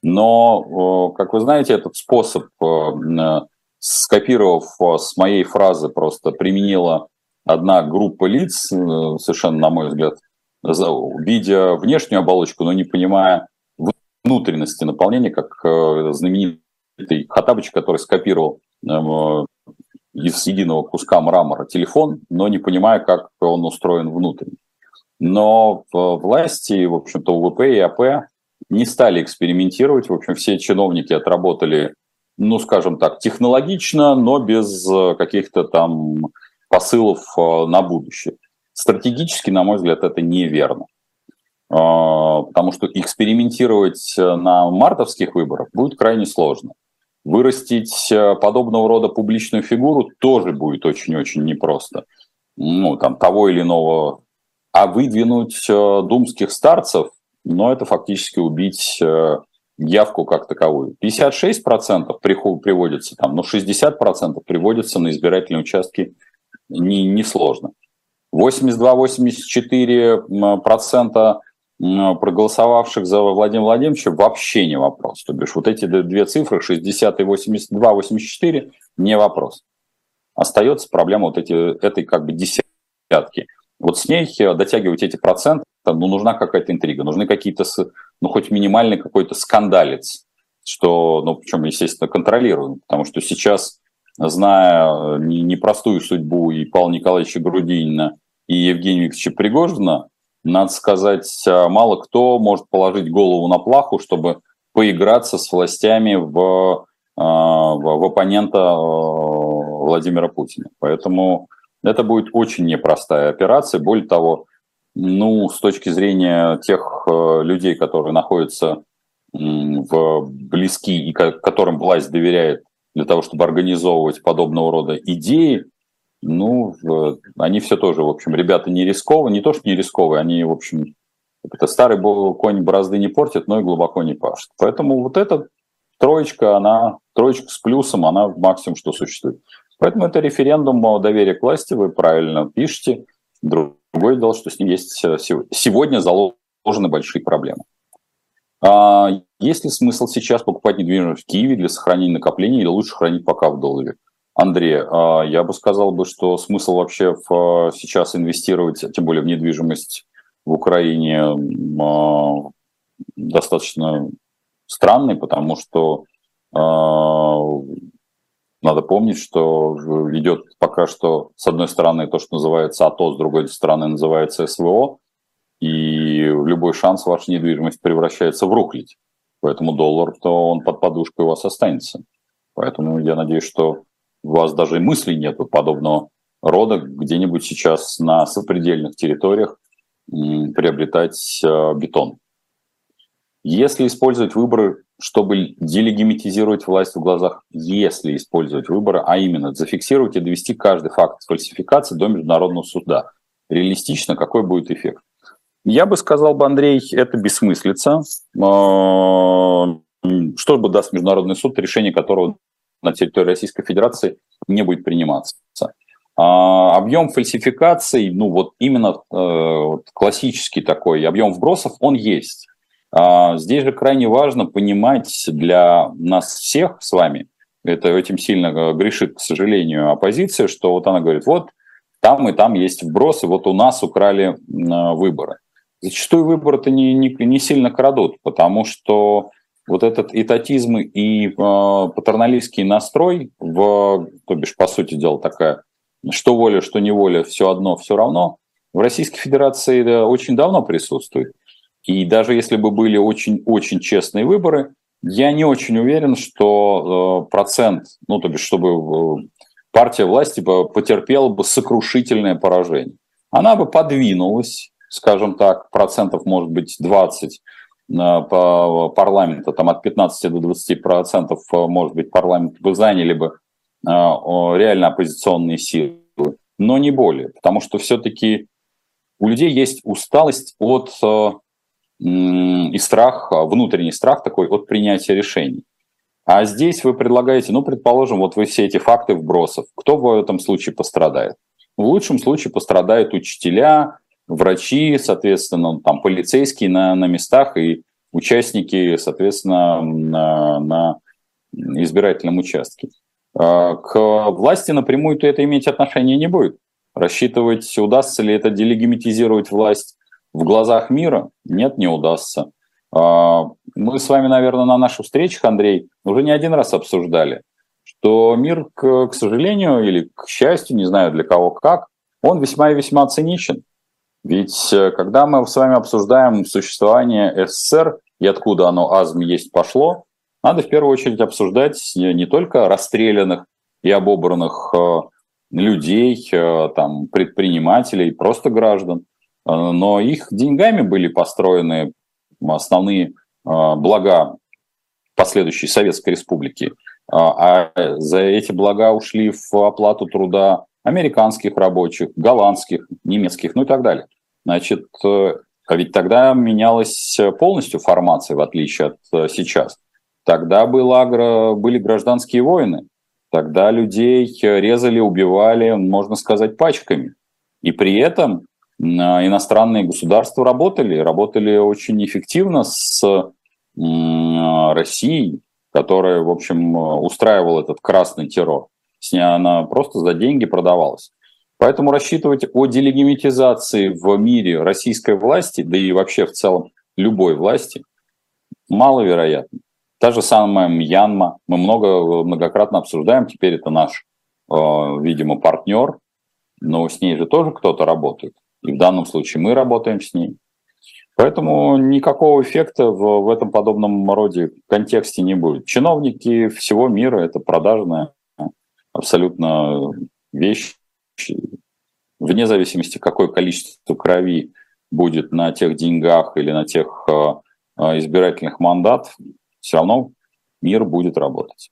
Но, как вы знаете, этот способ, э, скопировав с моей фразы, просто применила одна группа лиц, э, совершенно, на мой взгляд, видя внешнюю оболочку, но не понимая внутренности наполнения, как э, знаменитый Хатабыч, который скопировал эм, из единого куска мрамора телефон, но не понимая, как он устроен внутренне. Но в власти, в общем-то, УВП и АП не стали экспериментировать. В общем, все чиновники отработали, ну, скажем так, технологично, но без э, каких-то там посылов э, на будущее. Стратегически, на мой взгляд, это неверно. А, потому что экспериментировать э, на мартовских выборах будет крайне сложно. Вырастить э, подобного рода публичную фигуру тоже будет очень-очень непросто. Ну, там, того или иного. А выдвинуть э, думских старцев, ну, это фактически убить явку как таковую. 56% приводится там, но 60% приводится на избирательные участки несложно. Не 82-84% проголосовавших за Владимира Владимировича вообще не вопрос. То бишь вот эти две цифры, 60 и 82, 84, не вопрос. Остается проблема вот эти, этой как бы десятки. Вот с ней дотягивать эти проценты, ну, нужна какая-то интрига, нужны какие-то, ну, хоть минимальный какой-то скандалец, что, ну, причем, естественно, контролируем, потому что сейчас, зная непростую судьбу и Павла Николаевича Грудинина, и Евгения Викторовича Пригожина, надо сказать, а, мало кто может положить голову на плаху, чтобы поиграться с властями в, а, в, оппонента а, Владимира Путина. Поэтому это будет очень непростая операция. Более того, ну, с точки зрения тех людей, которые находятся в близки и которым власть доверяет для того, чтобы организовывать подобного рода идеи, ну, они все тоже, в общем, ребята не рисковые, не то, что не рисковые, они, в общем, это старый конь борозды не портит, но и глубоко не пашет. Поэтому вот эта троечка, она, троечка с плюсом, она максимум, что существует. Поэтому это референдум о доверии к власти, вы правильно пишете. Другое дело, что с ним есть э, сегодня заложены большие проблемы. А есть ли смысл сейчас покупать недвижимость в Киеве для сохранения накоплений или лучше хранить пока в долларе? Андрей, а, я бы сказал бы, что смысл вообще в, а, сейчас инвестировать, тем более в недвижимость в Украине, а, достаточно странный, потому что надо помнить, что идет пока что, с одной стороны, то, что называется АТО, с другой стороны, называется СВО, и любой шанс ваша недвижимость превращается в рухлить. Поэтому доллар, то он под подушкой у вас останется. Поэтому я надеюсь, что у вас даже и мыслей нет подобного рода где-нибудь сейчас на сопредельных территориях приобретать э, бетон. Если использовать выборы, чтобы делегимитизировать власть в глазах, если использовать выборы, а именно зафиксировать и довести каждый факт фальсификации до международного суда, реалистично какой будет эффект? Я бы сказал бы, Андрей, это бессмыслица. Э, что бы даст международный суд, решение которого на территории Российской Федерации не будет приниматься. А, объем фальсификаций, ну вот именно э, вот классический такой объем вбросов, он есть. А, здесь же крайне важно понимать для нас всех с вами, это этим сильно э, грешит, к сожалению, оппозиция, что вот она говорит, вот там и там есть вбросы, вот у нас украли э, выборы. Зачастую выборы-то не, не, не сильно крадут, потому что вот этот этатизм и э, патерналистский настрой, в, то бишь, по сути дела, такая, что воля, что не воля, все одно, все равно, в Российской Федерации очень давно присутствует. И даже если бы были очень-очень честные выборы, я не очень уверен, что э, процент, ну, то бишь, чтобы э, партия власти потерпела бы сокрушительное поражение. Она бы подвинулась, скажем так, процентов, может быть, 20, по парламента, там от 15 до 20 процентов, э, может быть, парламент бы заняли бы э, реально оппозиционные силы, но не более, потому что все-таки у людей есть усталость от э, и страх, внутренний страх такой от принятия решений. А здесь вы предлагаете, ну, предположим, вот вы все эти факты вбросов. Кто в этом случае пострадает? В лучшем случае пострадают учителя, врачи, соответственно, там полицейские на, на местах и участники, соответственно, на, на избирательном участке. А, к власти напрямую-то это иметь отношения не будет. Рассчитывать, удастся ли это делегимитизировать власть в глазах мира? Нет, не удастся. А, мы с вами, наверное, на наших встречах, Андрей, уже не один раз обсуждали, что мир, к, к сожалению или к счастью, не знаю для кого как, он весьма и весьма циничен. Ведь э, когда мы с вами обсуждаем существование СССР и откуда оно азм есть пошло, надо в первую очередь обсуждать не только расстрелянных и обобранных э, людей, э, там, предпринимателей, просто граждан, но их деньгами были построены основные блага последующей Советской Республики, а за эти блага ушли в оплату труда американских рабочих, голландских, немецких, ну и так далее. Значит, э, а ведь тогда менялась полностью формация, в отличие от э, сейчас. Тогда было, были гражданские войны, тогда людей резали, убивали, можно сказать, пачками. И при этом иностранные государства работали, работали очень эффективно с Россией, которая, в общем, устраивала этот красный террор. Она просто за деньги продавалась. Поэтому рассчитывать о делегимитизации в мире российской власти, да и вообще в целом любой власти, маловероятно. Та же самая Мьянма, мы много, многократно обсуждаем, теперь это наш, э, видимо, партнер, но с ней же тоже кто-то работает. И в данном случае мы работаем с ней. Поэтому никакого эффекта в, в этом подобном роде контексте не будет. Чиновники всего мира – это продажная абсолютно вещь, вне зависимости, какое количество крови будет на тех деньгах или на тех э, э, избирательных мандатов, все равно мир будет работать.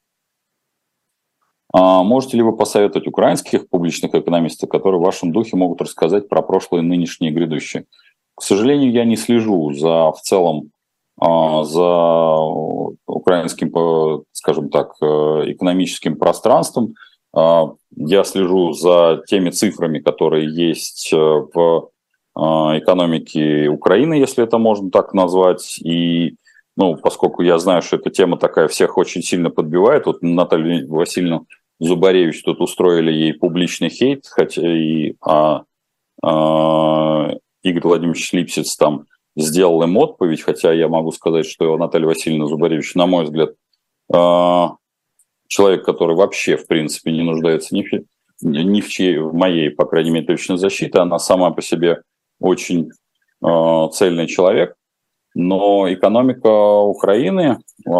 А можете ли вы посоветовать украинских публичных экономистов, которые в вашем духе могут рассказать про прошлое, нынешнее и грядущее? К сожалению, я не слежу за в целом за украинским, скажем так, э, экономическим пространством. А, я слежу за теми цифрами, которые есть э, в а, экономике Украины, если это можно так назвать. И ну, поскольку я знаю, что эта тема такая всех очень сильно подбивает, вот Наталья Васильевна Зубаревич тут устроили ей публичный хейт, хотя и а, а, Игорь Владимирович Липсиц там сделал им отповедь, хотя я могу сказать, что Наталья Васильевна Зубаревич, на мой взгляд, а, человек, который вообще, в принципе, не нуждается ни, в, ни в, чьей, в моей, по крайней мере, точной защите, она сама по себе очень э, цельный человек, но экономика Украины, э,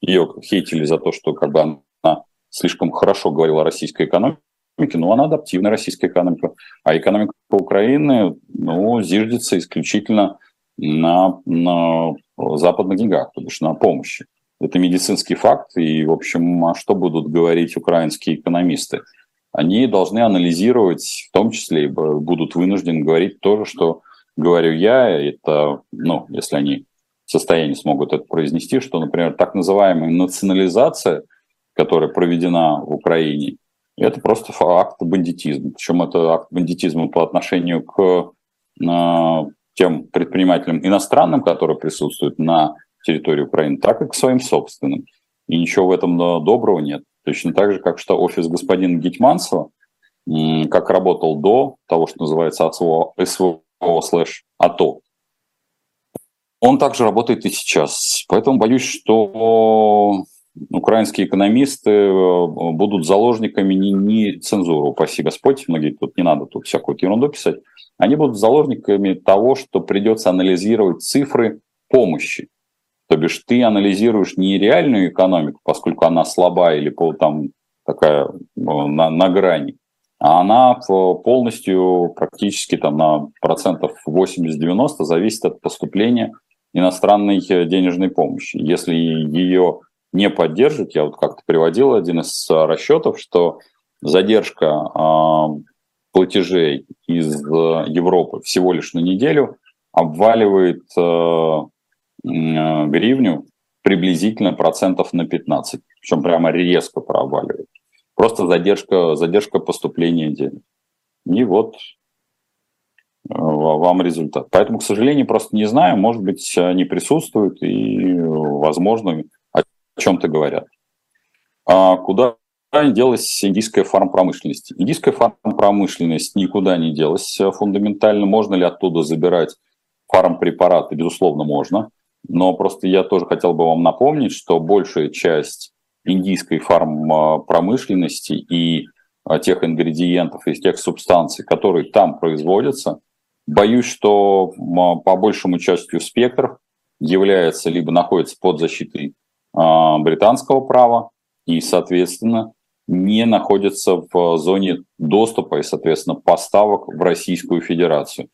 ее хейтили за то, что как бы она слишком хорошо говорила о российской экономике, но она адаптивная российская экономика, а экономика Украины ну, зиждется исключительно на, на западных деньгах, то бишь на помощи. Это медицинский факт, и, в общем, а что будут говорить украинские экономисты? Они должны анализировать, в том числе, будут вынуждены говорить то же, что говорю я, это, ну, если они в состоянии смогут это произнести, что, например, так называемая национализация, которая проведена в Украине, это просто акт бандитизма. Причем это акт бандитизма по отношению к э, тем предпринимателям иностранным, которые присутствуют на территории Украины, так и к своим собственным. И ничего в этом доброго нет. Точно так же, как что офис господина Гетманцева, как работал до того, что называется СВО слэш АТО, он также работает и сейчас. Поэтому боюсь, что украинские экономисты э, будут заложниками не, не цензуры, упаси Господь, многие тут не надо тут всякую ерунду писать, они будут заложниками того, что придется анализировать цифры помощи. То бишь ты анализируешь не реальную экономику, поскольку она слаба или там такая на, на грани, а она полностью практически там на процентов 80-90 зависит от поступления иностранной денежной помощи. Если ее не поддерживать, я вот как-то приводил один из расчетов, что задержка э, платежей из Европы всего лишь на неделю обваливает э, Э, гривню приблизительно процентов на 15. Причем прямо резко проваливает. Просто задержка, задержка поступления денег. И вот э, вам результат. Поэтому, к сожалению, просто не знаю. Может быть, они присутствуют и, возможно, чем-то говорят. А куда делась индийская фармпромышленность? Индийская фармпромышленность никуда не делась фундаментально. Можно ли оттуда забирать фармпрепараты? Безусловно, можно. Но просто я тоже хотел бы вам напомнить, что большая часть индийской фармпромышленности и а, тех ингредиентов и тех субстанций, которые там производятся, боюсь, что по большему частью спектр является либо находится под защитой британского права и, соответственно, не находится в зоне доступа и, соответственно, поставок в Российскую Федерацию.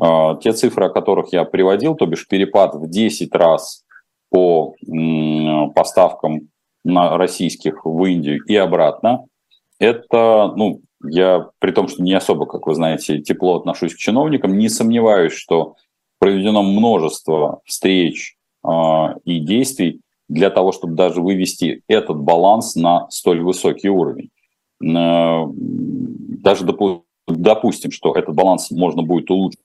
А, те цифры, о которых я приводил, то бишь перепад в 10 раз по поставкам на российских в Индию и обратно, это, ну, я при том, что не особо, как вы знаете, тепло отношусь к чиновникам, не сомневаюсь, что проведено множество встреч э, и действий для того, чтобы даже вывести этот баланс на столь высокий уровень. Даже допустим, что этот баланс можно будет улучшить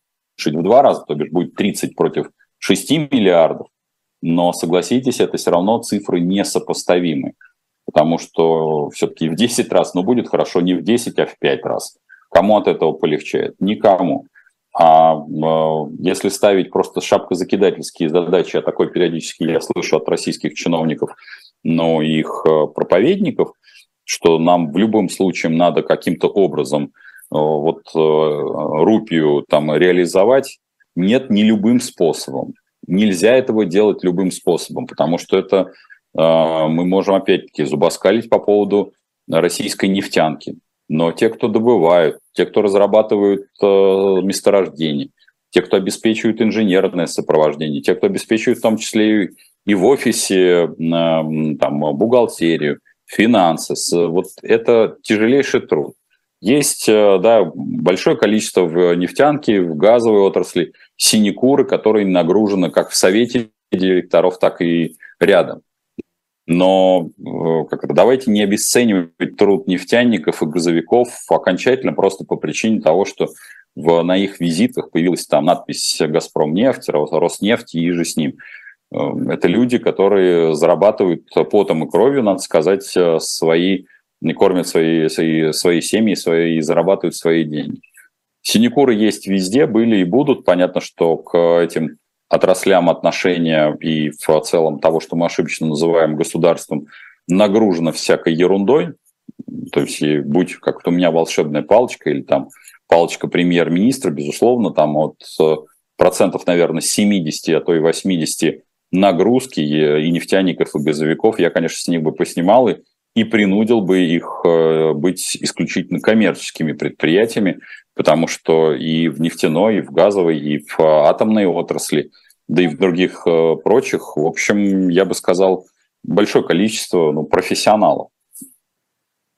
в два раза, то бишь будет 30 против 6 миллиардов, но согласитесь, это все равно цифры несопоставимы, потому что все-таки в 10 раз, но будет хорошо не в 10, а в 5 раз. Кому от этого полегчает? Никому. А э, если ставить просто шапкозакидательские задачи, а такой периодически я слышу от российских чиновников, но их э, проповедников, что нам в любом случае надо каким-то образом э, вот э, рупию там реализовать, нет, не любым способом. Нельзя этого делать любым способом, потому что это мы можем опять-таки зубоскалить по поводу российской нефтянки. Но те, кто добывают, те, кто разрабатывают э, месторождения, те, кто обеспечивают инженерное сопровождение, те, кто обеспечивает в том числе и в офисе э, там, бухгалтерию, финансы, вот это тяжелейший труд. Есть э, да, большое количество в нефтянке, в газовой отрасли синекуры, которые нагружены как в совете директоров, так и рядом. Но э, как это, давайте не обесценивать труд нефтяников и газовиков окончательно просто по причине того, что в, на их визитах появилась там надпись «Газпром нефть», «Роснефть» и же с ним. Э, это люди, которые зарабатывают потом и кровью, надо сказать, э, свои, не кормят свои, свои, свои семьи свои, и зарабатывают свои деньги. Синекуры есть везде, были и будут. Понятно, что к этим отраслям отношения и в целом того, что мы ошибочно называем государством, нагружено всякой ерундой. То есть, будь как у меня волшебная палочка или там палочка премьер-министра, безусловно, там от э, процентов, наверное, 70, а то и 80 нагрузки и нефтяников, и газовиков, я, конечно, с них бы поснимал и, и принудил бы их э, быть исключительно коммерческими предприятиями, потому что и в нефтяной, и в газовой, и в атомной отрасли, да и в других э, прочих, в общем, я бы сказал, большое количество ну, профессионалов.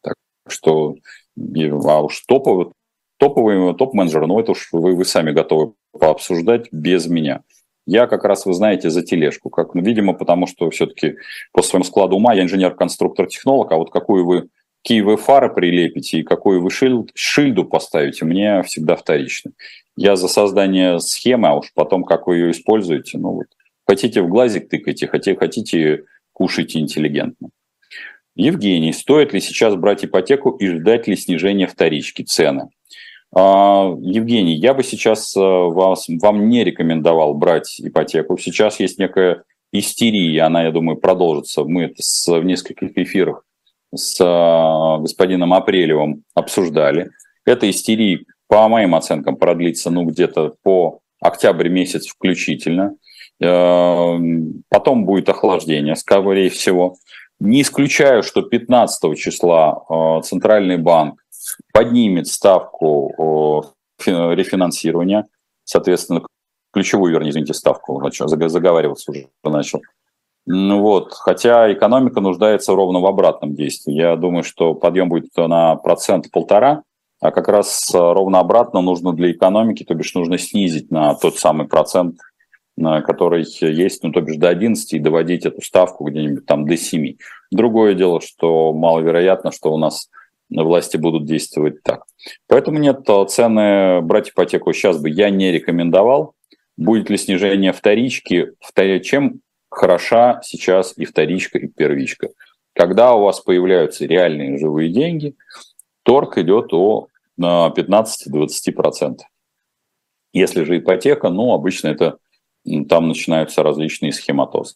Так что, а уж топовый, топовый топ-менеджер, ну это уж вы, вы сами готовы пообсуждать без меня. Я как раз, вы знаете, за тележку. Как, ну, видимо, потому что все-таки по своему складу ума я инженер-конструктор-технолог, а вот какую вы какие вы фары прилепите и какую вы шильд, шильду поставите, мне всегда вторично. Я за создание схемы, а уж потом, как вы ее используете, ну вот, хотите в глазик тыкайте, хотите, хотите кушайте интеллигентно. Евгений, стоит ли сейчас брать ипотеку и ждать ли снижения вторички цены? А, Евгений, я бы сейчас э, вас, вам не рекомендовал брать ипотеку. Сейчас есть некая истерия, она, я думаю, продолжится. Мы это с, в нескольких эфирах с э, господином Апрелевым обсуждали. Эта истерия, по моим оценкам, продлится ну, где-то по октябрь месяц включительно. Э, потом будет охлаждение, скорее всего. Не исключаю, что 15 числа э, Центральный банк поднимет ставку рефинансирования, соответственно, ключевую, вернее, извините, ставку, заговариваться уже начал. Ну вот, хотя экономика нуждается ровно в обратном действии. Я думаю, что подъем будет на процент полтора, а как раз э, ровно обратно нужно для экономики, то бишь нужно снизить на тот самый процент, который есть, ну то бишь до 11 и доводить эту ставку где-нибудь там до 7. Другое дело, что маловероятно, что у нас власти будут действовать так. Поэтому нет, э, цены брать ипотеку сейчас бы я не рекомендовал. Будет ли снижение вторички? Чем хороша сейчас и вторичка, и первичка. Когда у вас появляются реальные живые деньги, торг идет о 15-20%. Если же ипотека, ну, обычно это там начинаются различные схематозы.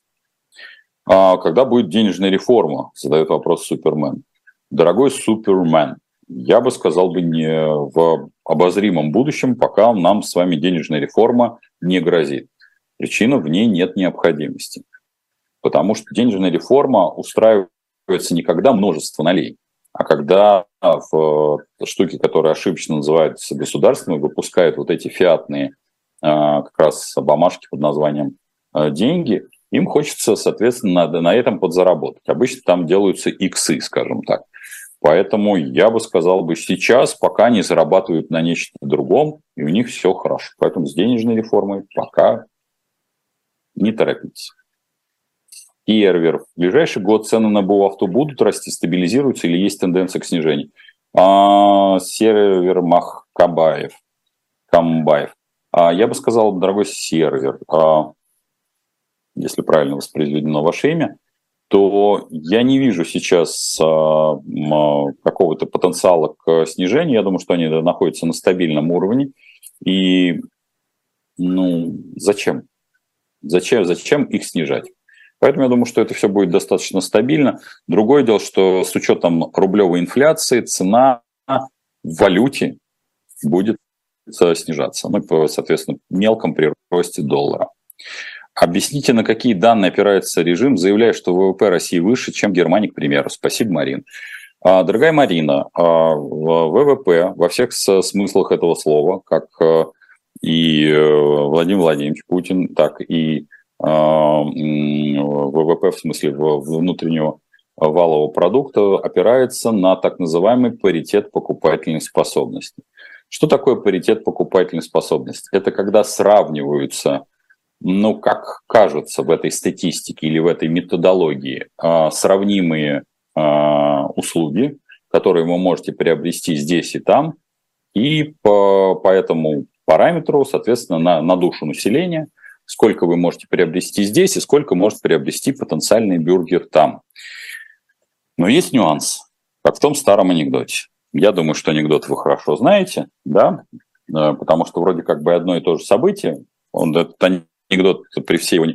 А когда будет денежная реформа, задает вопрос Супермен. Дорогой Супермен, я бы сказал бы не в обозримом будущем, пока нам с вами денежная реформа не грозит. Причина в ней нет необходимости. Потому что денежная реформа устраивается не когда множество налей, а когда в штуки, которые ошибочно называются государственными, выпускают вот эти фиатные а, как раз бумажки под названием а, деньги, им хочется, соответственно, на, на этом подзаработать. Обычно там делаются иксы, скажем так. Поэтому я бы сказал бы сейчас, пока они зарабатывают на нечто другом, и у них все хорошо. Поэтому с денежной реформой пока не торопитесь. Кервер. В ближайший год цены на БУ авто будут расти, стабилизируются или есть тенденция к снижению? А, сервер Мах Кабаев. Камбаев. Я бы сказал, дорогой сервер, если правильно воспроизведено ваше имя, то я не вижу сейчас а, какого-то потенциала к снижению. Я думаю, что они находятся на стабильном уровне. И ну, зачем? Зачем, зачем их снижать? Поэтому я думаю, что это все будет достаточно стабильно. Другое дело, что с учетом рублевой инфляции цена в валюте будет снижаться. Ну, соответственно, мелком приросте доллара. Объясните, на какие данные опирается режим, заявляя, что ВВП России выше, чем Германии, к примеру. Спасибо, Марин. А, дорогая Марина, а, ВВП во всех смыслах этого слова, как э, и э, Владимир Владимирович Путин, так и а, ВВП в смысле внутреннего валового продукта опирается на так называемый паритет покупательной способности. Что такое паритет покупательной способности? Это когда сравниваются ну, как кажется в этой статистике или в этой методологии, а, сравнимые услуги, которые вы можете приобрести здесь и там, и по, по этому параметру, соответственно, на, на душу населения, сколько вы можете приобрести здесь и сколько может приобрести потенциальный бюргер там. Но есть нюанс, как в том старом анекдоте. Я думаю, что анекдот вы хорошо знаете, да, э, потому что вроде как бы одно и то же событие. Он, этот анекдот при всей его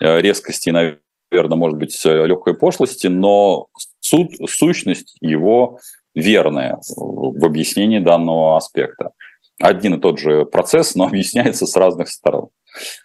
э, резкости, наверное, может быть, э, легкой пошлости, но суть, сущность его верная в объяснении данного аспекта. Один и тот же процесс, но объясняется с разных сторон.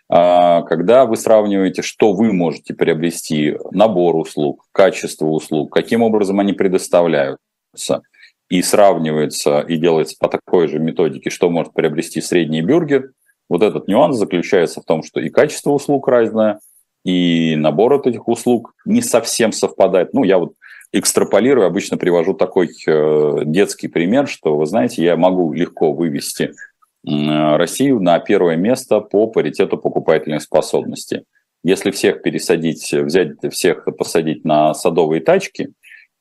А, когда вы сравниваете, что вы можете приобрести, набор услуг, качество услуг, каким образом они предоставляются, и сравнивается и делается по такой же методике, что может приобрести средний бюргер – вот этот нюанс заключается в том, что и качество услуг разное, и набор этих услуг не совсем совпадает. Ну, я вот экстраполирую, обычно привожу такой э, детский пример, что, вы знаете, я могу легко вывести Россию на первое место по паритету покупательной способности. Если всех пересадить, взять всех посадить на садовые тачки,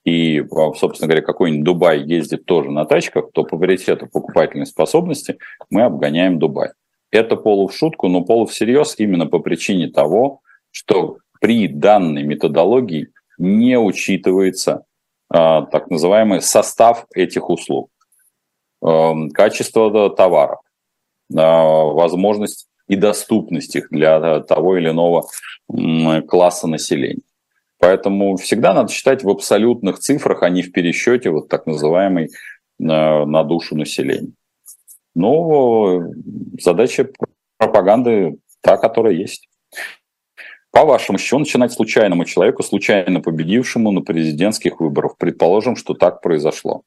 и, собственно говоря, какой-нибудь Дубай ездит тоже на тачках, то по паритету покупательной способности мы обгоняем Дубай. Это полу в шутку, но полу всерьез именно по причине того, что при данной методологии не учитывается э, так называемый состав этих услуг, э, качество товаров, э, возможность и доступность их для того или иного э, класса населения. Поэтому всегда надо считать в абсолютных цифрах, а не в пересчете вот так называемой э, на душу населения. Но задача пропаганды та, которая есть. По-вашему, с чего начинать случайному человеку, случайно победившему на президентских выборах? Предположим, что так произошло.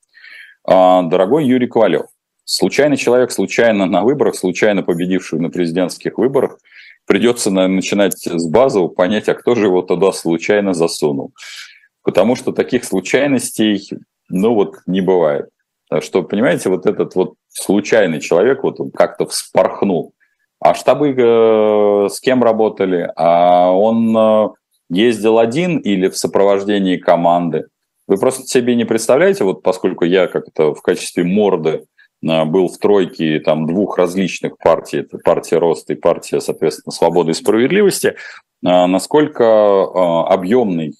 А, дорогой Юрий Ковалев, случайный человек, случайно на выборах, случайно победивший на президентских выборах, придется начинать с базового, понять, а кто же его туда случайно засунул. Потому что таких случайностей, ну вот, не бывает. Что, понимаете, вот этот вот случайный человек, вот он как-то вспорхнул. А штабы э, с кем работали? А он э, ездил один или в сопровождении команды? Вы просто себе не представляете, вот поскольку я как-то в качестве морды э, был в тройке там двух различных партий, это партия Роста и партия, соответственно, Свободы и Справедливости, насколько объемный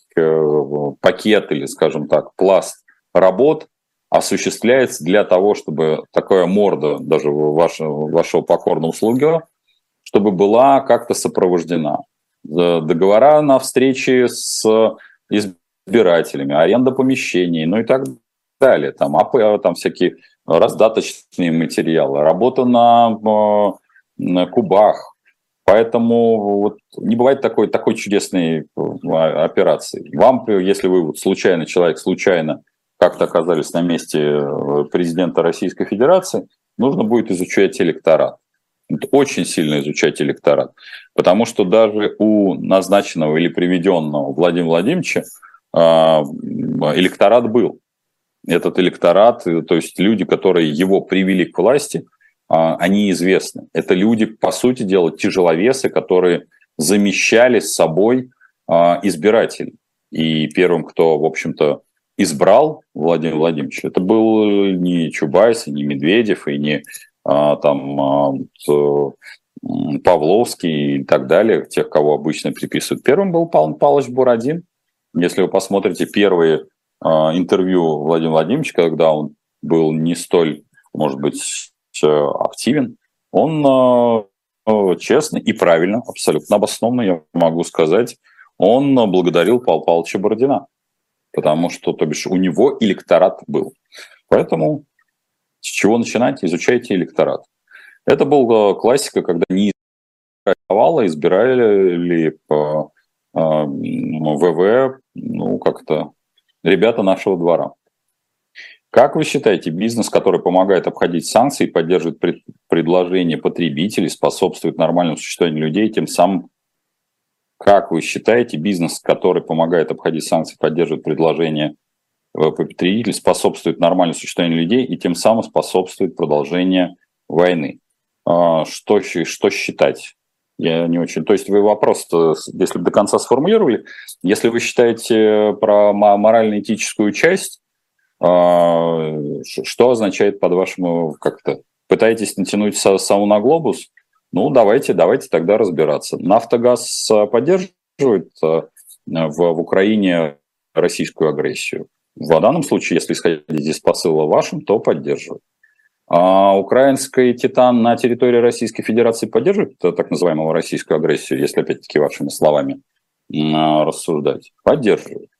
пакет или, скажем так, пласт работ осуществляется для того, чтобы такая морда даже вашего, вашего покорного слуги, чтобы была как-то сопровождена. Договора на встречи с избирателями, аренда помещений, ну и так далее. Там, АП, там всякие раздаточные материалы, работа на, на кубах. Поэтому вот не бывает такой, такой чудесной а, операции. Вам, если вы вот случайно, человек случайно как-то оказались на месте э, президента Российской Федерации, нужно будет изучать электорат. Очень сильно изучать электорат. Потому что даже у назначенного или приведенного Владимира Владимировича а, электорат был. Этот электорат, э, то есть люди, которые его привели к власти, а, они известны. Это люди, по сути дела, тяжеловесы, которые замещали с собой а, избирателей. И первым, кто, в общем-то, избрал Владимир Владимирович, это был не Чубайс, не Медведев, и не а, там а, Павловский и так далее, тех, кого обычно приписывают. Первым был Павел Павлович Бурадин. Если вы посмотрите первые а, интервью Владимира Владимировича, когда он был не столь, может быть, активен, он а, честно и правильно, абсолютно обоснованно, я могу сказать, он благодарил Павла Павловича Бородина, потому что, то бишь, у него электорат был. Поэтому с чего начинать? Изучайте электорат. Это была классика, когда не избирали, избирали по ВВ, ну, как-то ребята нашего двора. Как вы считаете, бизнес, который помогает обходить санкции, поддерживает пред, предложение потребителей, способствует нормальному существованию людей, тем самым, как вы считаете, бизнес, который помогает обходить санкции, поддерживает предложение э, потребителей, способствует нормальному существованию людей и тем самым способствует продолжению войны? А, что, что считать? Я не очень... То есть вы вопрос, если бы до конца сформулировали, если вы считаете про морально-этическую часть, а, что означает под вашему как-то? Пытаетесь натянуть сау на глобус? Ну, давайте, давайте тогда разбираться. Нафтогаз а, поддерживает в, в Украине российскую агрессию? В данном случае, если исходить из посыла вашим, то поддерживает. А украинский «Титан» на территории Российской Федерации поддерживает так называемую российскую агрессию, если опять-таки вашими словами рассуждать? Поддерживает.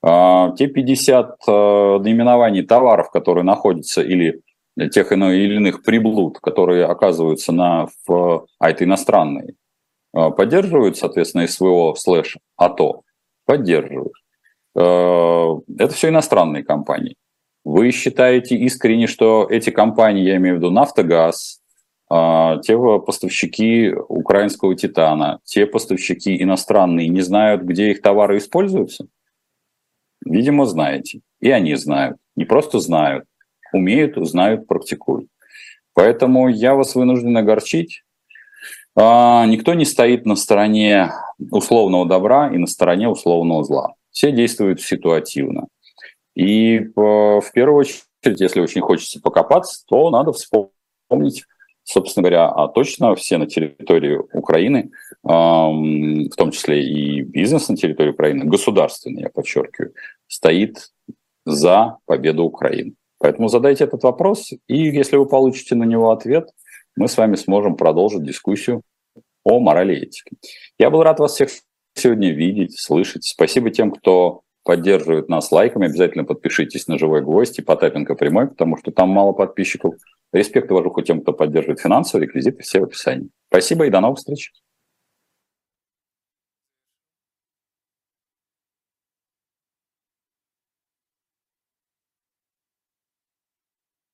А, те 50 а, наименований товаров, которые находятся, или тех или иных приблуд, которые оказываются на, в, а это иностранные, а, поддерживают, соответственно, СВО слэш АТО? Поддерживают. Это все иностранные компании. Вы считаете искренне, что эти компании, я имею в виду «Нафтогаз», те поставщики украинского «Титана», те поставщики иностранные не знают, где их товары используются? Видимо, знаете. И они знают. Не просто знают, умеют, знают, практикуют. Поэтому я вас вынужден огорчить. А, никто не стоит на стороне условного добра и на стороне условного зла. Все действуют ситуативно. И в первую очередь, если очень хочется покопаться, то надо вспомнить собственно говоря, а точно все на территории Украины, в том числе и бизнес на территории Украины, государственный, я подчеркиваю, стоит за победу Украины. Поэтому задайте этот вопрос, и если вы получите на него ответ, мы с вами сможем продолжить дискуссию о морали и этике. Я был рад вас всех сегодня видеть, слышать. Спасибо тем, кто поддерживает нас лайками. Обязательно подпишитесь на «Живой гвоздь» и Потапенко прямой, потому что там мало подписчиков. Респект и тем, кто поддерживает финансово, реквизиты все в описании. Спасибо и до новых встреч.